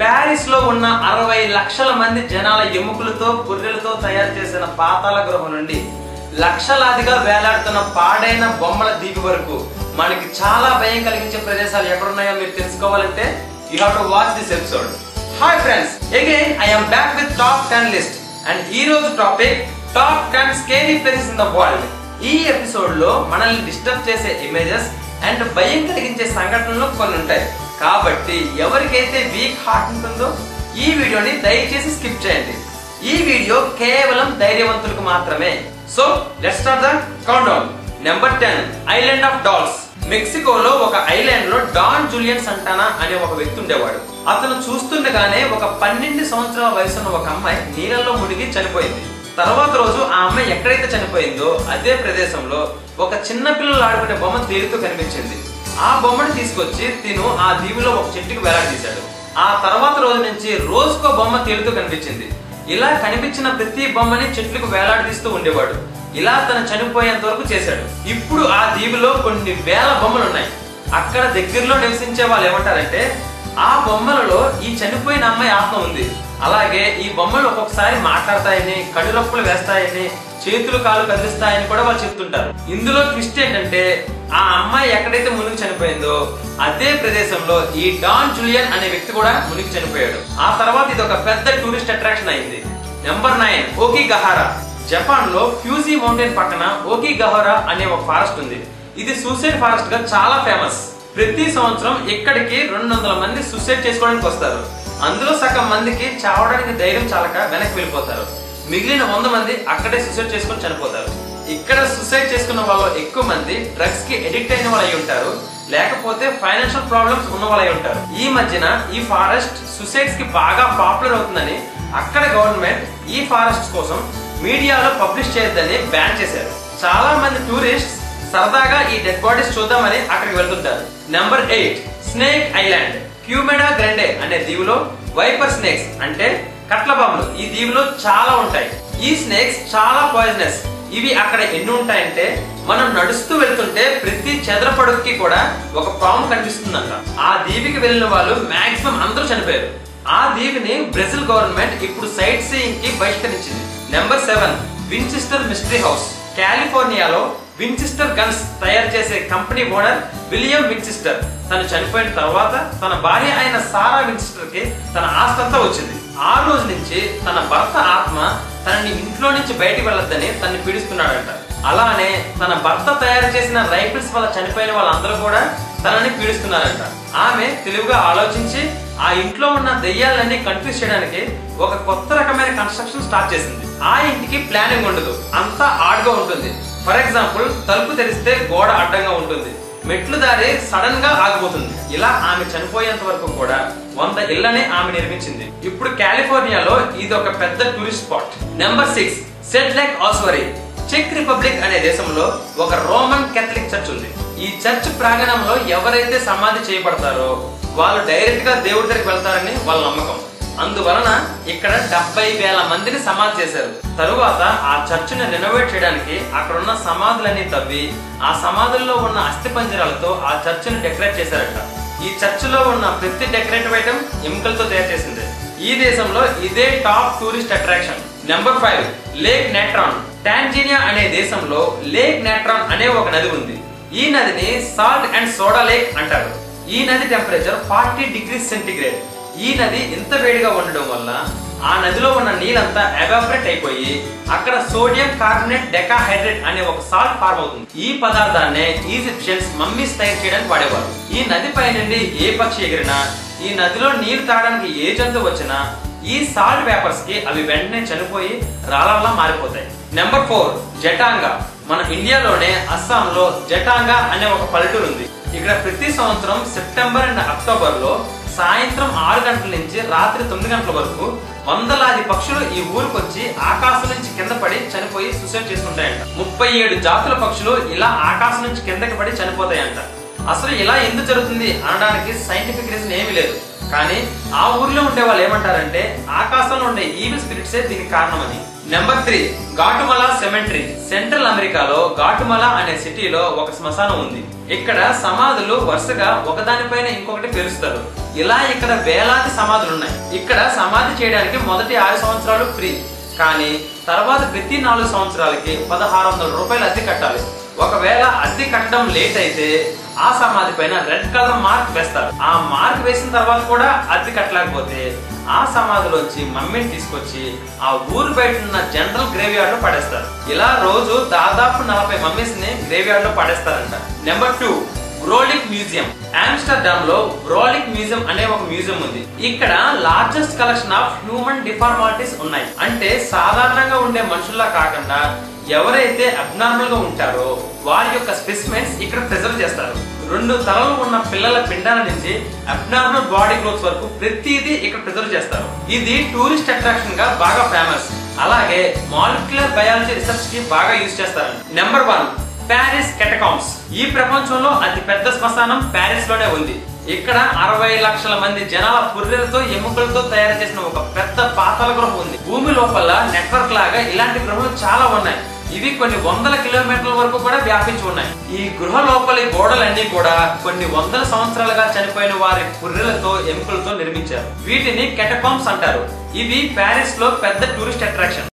ప్యారిస్లో ఉన్న అరవై లక్షల మంది జనాల ఎముకలతో గొర్రెలతో తయారు చేసిన పాతాల గృహం నుండి లక్షలాదిగా వేలాడుతున్న పాడైన బొమ్మల దీపి వరకు మనకి చాలా భయం కలిగించే ప్రదేశాలు ఎక్కడున్నాయో మీరు తెలుసుకోవాలంటే you have to watch this episode hi friends again I back with top 10 list and ఈ రోజు topic top 10 scary places in the world ఈ ఎపిసోడ్లో మనల్ని డిస్టర్బ్ చేసే ఇమేజెస్ అండ్ భయం కలిగించే సంఘటనలు కొన్ని ఉంటాయి. కాబట్టి ఎవరికైతే వీక్ హార్ట్ ఉంటుందో ఈ వీడియోని దయచేసి స్కిప్ చేయండి. ఈ వీడియో కేవలం ధైర్యవంతులకు మాత్రమే. So let's start the countdown number ten island of dolls మెక్సికోలో ఒక ఐలాండ్లో డాన్ జూలియన్ సంటానా అనే ఒక వ్యక్తి ఉండేవాడు. అతను చూస్తుండగానే ఒక పన్నెండు సంవత్సరాల వయసున్న ఒక అమ్మాయి నీళ్ళలో మునిగి చనిపోయింది. తర్వాత రోజు ఆ అమ్మాయి ఎక్కడైతే చనిపోయిందో అదే ప్రదేశంలో ఒక చిన్న పిల్లలు ఆడుకునే బొమ్మ తేలితో కనిపించింది. ఆ బొమ్మను తీసుకొచ్చి తిను ఆ దీవిలో ఒక చెట్టుకు వేలాడదీశాడు ఆ తర్వాత రోజు నుంచి రోజుకో బొమ్మ తేలుతూ కనిపించింది. ఇలా కనిపించిన ప్రతి బొమ్మని చెట్లకు వేలాడదీస్తూ ఉండేవాడు. ఇలా తను చనిపోయేంత వరకు చేశాడు. ఇప్పుడు ఆ దీవిలో కొన్ని వేల బొమ్మలు ఉన్నాయి అక్కడ దగ్గరలో నివసించే వాళ్ళు ఏమంటారంటే ఆ బొమ్మలలో ఈ చనిపోయిన అమ్మాయి ఆత్మ ఉంది. అలాగే ఈ బొమ్మలు ఒక్కొక్కసారి మాట్లాడతాయని కడురప్పులు వేస్తాయని చేతులు కాలు కదిలిస్తాయని కూడా వాళ్ళు చెప్తుంటారు. ఇందులో ట్విస్ట్ ఏంటంటే ఆ అమ్మాయి ఎక్కడైతే మునిగి చనిపోయిందో అదే ప్రదేశంలో ఈ డాన్ జూలియన్ అనే వ్యక్తి కూడా మునిగి చనిపోయాడు. ఆ తర్వాత ఇది ఒక పెద్ద టూరిస్ట్ అట్రాక్షన్ అయింది. Number nine Aokigahara. జపాన్లో ఫ్యూజీ మౌంటైన్ పక్కన ఓకి గహోరా అనే ఒక ఫారెస్ట్ ఉంది. ఇది సూసైడ్ ఫారెస్ట్గా చాలా ఫేమస్ ప్రతి సంవత్సరం ఇక్కడికి రెండు వందల మంది సూసైడ్ చేసుకోవడానికి వస్తారు. అందులో సగం మందికి చావడానికి ధైర్యం చాలక వెనక్కి వెళ్ళిపోతారు. మిగిలిన వంద మంది అక్కడే సూసైడ్ చేసుకొని చనిపోతారు. ఇక్కడ సూసైడ్ చేసుకున్న వాళ్ళు ఎక్కువ మంది డ్రగ్స్కి ఎడిక్ట్ అయిన వాళ్ళు అయి ఉంటారు. లేకపోతే ఫైనాన్షియల్ ప్రాబ్లమ్స్ ఉన్న వాళ్ళు ఉంటారు. ఈ మధ్యన ఈ ఫారెస్ట్ సూసైడ్స్కి బాగా పాపులర్ అవుతుందని అక్కడ గవర్నమెంట్ ఈ ఫారెస్ట్ కోసం మీడియాలో పబ్లిష్ చేయొద్దని బ్యాన్ చేశారు. చాలా మంది టూరిస్ట్ సరదాగా ఈ డెడ్ బాడీస్ చూద్దామని అక్కడికి వెళ్తుంటారు. Number eight snake island Queimada Grande అనే దీవిలో వైపర్ స్నేక్స్ అంటే కట్లబాములు ఈ దీవిలో చాలా ఉంటాయి. ఈ స్నేక్స్ చాలా పాయిజనస్ ఇవి అక్కడ ఎన్ని ఉంటాయంటే మనం నడుస్తూ వెళ్తుంటే ప్రతి చెదరపడుక్కి కూడా ఒక పాము కనిపిస్తుందంట. ఆ దీవికి వెళ్ళిన వాళ్ళు మాక్సిమం అందరూ చనిపోయారు. ఆ దీవిని బ్రెజిల్ గవర్నమెంట్ ఇప్పుడు సైట్ సీయింగ్కి బహిష్కరించింది. Number seven Winchester mystery house. కాలిఫోర్నియాలో Winchester guns తయారు చేసే కంపెనీ ఓనర్ విలియం విన్చిస్టర్ తను చనిపోయిన తర్వాత తన భార్య అయిన సారా విన్చిస్టర్కి తన ఆస్తంతా వచ్చింది. ఆ రోజు నుంచి తన భర్త ఆత్మ తనని ఇంట్లో నుంచి బయటికి వెళ్ళొద్దని తనని పీడిస్తున్నాడంట. అలానే తన భర్త తయారు చేసిన రైఫిల్స్ వల్ల చనిపోయిన వాళ్ళందరూ కూడా తనని పీడిస్తున్నారంట. ఆమె తెలివిగా ఆలోచించి ఆ ఇంట్లో ఉన్న దెయ్యాలన్నీ కన్ఫ్యూజ్ చేయడానికి ఒక కొత్త రకమైన కన్స్ట్రక్షన్ స్టార్ట్ చేసింది. ఆ ఇంటికి ప్లానింగ్ ఉండదు. అంతా ఆడ్గా ఉంటుంది. ఫర్ ఎగ్జాంపుల్ తలుపు తెరిస్తే గోడ అడ్డంగా ఉంటుంది. మెట్లు దారి సడన్గా ఆగిపోతుంది. ఇలా ఆమె చనిపోయేంత వరకు కూడా వంద ఇళ్ళనే ఆమె నిర్మించింది. ఇప్పుడు కాలిఫోర్నియాలో ఇది ఒక పెద్ద tourist spot number six Sedlec ossuary check republic అనే దేశంలో ఒక రోమన్ కేథలిక్ చర్చ్ ఉంది. ఈ చర్చ్ ప్రాంగణంలో ఎవరైతే సమాధి చేయబడతారో వాళ్ళు డైరెక్ట్గా దేవుడి దగ్గరికి వెళ్తారని వాళ్ళ నమ్మకం. అందువలన ఇక్కడ డెబ్బై వేల మందిని సమాధి చేశారు. తరువాత ఆ చర్చిని రెనోవేట్ చేయడానికి అక్కడ ఉన్న సమాధులన్నీ తవ్వి ఆ సమాధుల్లో ఉన్న అస్థి పంజరాలతో ఆ చర్చిని డెకరేట్ చేశారట. ఈ చర్చిలో ఉన్న ప్రతి డెకరేటివ్ ఐటమ్ ఎముకలతో తయారు చేసింది. ఈ దేశంలో ఇదే top tourist attraction number five lake Natron Tanzania అనే దేశంలో లేక్ నెట్రాన్ అనే ఒక నది ఉంది. ఈ నదిని సాల్ట్ అండ్ సోడా లేక్ అంటారు. ఈ నది టెంపరేచర్ ఫార్టీ డిగ్రీ సెంటిగ్రేడ్ ఈ నది ఇంత వేడిగా ఉండడం వల్ల ఆ నదిలో ఉన్న నీళ్ళంతా ఎవాపరేట్ అయిపోయి అక్కడ సోడియం కార్బోనేట్ డెకాహైడ్రేట్ అనే ఒక సాల్ట్ ఫార్మ్ అవుతుంది. ఈ పదార్థాన్నే ఈజిప్షియన్స్ మమ్మీస్ తయారు చేయడానికి వాడేవారు. ఈ నది పై నుండి ఏ పక్షి ఎగిరినా ఈ నదిలో నీళ్ళు తాగడానికి ఏ జంతువు వచ్చినా ఈ సాల్ట్ పేపర్స్కి అవి వెంటనే చనిపోయి రాళ్ళలా మారిపోతాయి. Number four Jatinga. మన ఇండియాలోనే అస్సాంలో జటాంగా అనే ఒక పల్లెటూరు ఉంది. ఇక్కడ ప్రతి సంవత్సరం సెప్టెంబర్ అండ్ అక్టోబర్లో సాయంత్రం ఆరు గంటల నుంచి రాత్రి తొమ్మిది గంటల వరకు వందలాది పక్షులు ఈ ఊరికి వచ్చి ఆకాశం నుంచి కింద పడి చనిపోయి సూసైడ్ చేసుకుంటాయంట. ముప్పై ఏడు జాతుల పక్షులు ఇలా ఆకాశం నుంచి కిందకి పడి చనిపోతాయంట. అసలు ఇలా ఎందుకు జరుగుతుంది అనడానికి సైంటిఫిక్ రీజన్ ఏమీ లేదు. కానీ ఆ ఊర్లో ఉండే వాళ్ళు ఏమంటారంటే ఆకాశంలో ఉండే ఈవిల్ స్పిరిట్సే దీనికి కారణమని. Number three Guatemala cemetery. Central అమెరికాలో ఘాటుమల అనే సిటీలో ఒక శ్మశానం ఉంది. ఇక్కడ సమాధులు వరుసగా ఒకదానిపైన ఇంకొకటి పేరుస్తారు. ఇలా ఇక్కడ వేలాది సమాధులు ఉన్నాయి ఇక్కడ సమాధి చేయడానికి మొదటి ఆరు సంవత్సరాలు ఫ్రీ. కానీ తర్వాత ప్రతి నాలుగు సంవత్సరాలకి పదహారు వందల రూపాయలు అద్దె కట్టాలి. ఒకవేళ అద్దె కట్టడం లేట్ అయితే ఆ సమాధి పైన రెడ్ కలర్ మార్క్ వేస్తారు. ఆ మార్క్ వేసిన తర్వాత కూడా అద్దె కట్టలేకపోతే ఆ సమాధిలోంచి మమ్మీని తీసుకొచ్చి ఆ ఊరు బయట ఉన్న జనరల్ గ్రేవ్ యార్డ్లో పడేస్తారు. ఇలా రోజు దాదాపు నలభై మమ్మీస్ని గ్రేవ్ యార్డ్లో పడేస్తారంట. నెంబర్ టూ బ్రోలిక్ మ్యూజియం ఆమ్స్టర్డామ్లో బ్రోలిక్ మ్యూజియం అనే ఒక మ్యూజియం ఉంది. ఇక్కడ largest collection of human deformities ఉన్నాయి. అంటే సాధారణంగా ఉండే మనుషుల్లా కాకుండా ఎవరైతే అబ్నార్మల్గా ఉంటారో వారి యొక్క స్పెసిమెన్స్ ఇక్కడ ప్రిజర్వ్ చేస్తారు. రెండు తలలు ఉన్న పిల్లల పిండాల నుంచి అబ్నార్మల్ బాడీ గ్రోత్ వరకు ప్రతిదీ ఇక్కడ ప్రిజర్వ్ చేస్తారు. ఇది టూరిస్ట్ అట్రాక్షన్గా బాగా ఫేమస్ అలాగే మాలిక్యులర్ బయాలజీ రీసెర్చ్కి బాగా యూజ్ చేస్తారు. నెంబర్ వన్ ప్యారిస్ కెటకామ్స్ ఈ ప్రపంచంలో అతి పెద్ద శ్మశానం ప్యారిస్లోనే ఉంది. ఇక్కడ అరవై లక్షల మంది జనాల పుర్రెలతో ఎముకలతో తయారు చేసిన ఒక పెద్ద పాతాల గృహం ఉంది. భూమి లోపల నెట్వర్క్ లాగా ఇలాంటి గృహాలు చాలా ఉన్నాయి. ఇవి కొన్ని వందల కిలోమీటర్ల వరకు కూడా వ్యాపించి ఉన్నాయి. ఈ గృహ లోపలి గోడలన్నీ కూడా కొన్ని వందల సంవత్సరాలుగా చనిపోయిన వారి పుర్రెలతో ఎముకలతో నిర్మించారు. వీటిని కెటకామ్స్ అంటారు. ఇవి ప్యారిస్లో పెద్ద టూరిస్ట్ అట్రాక్షన్.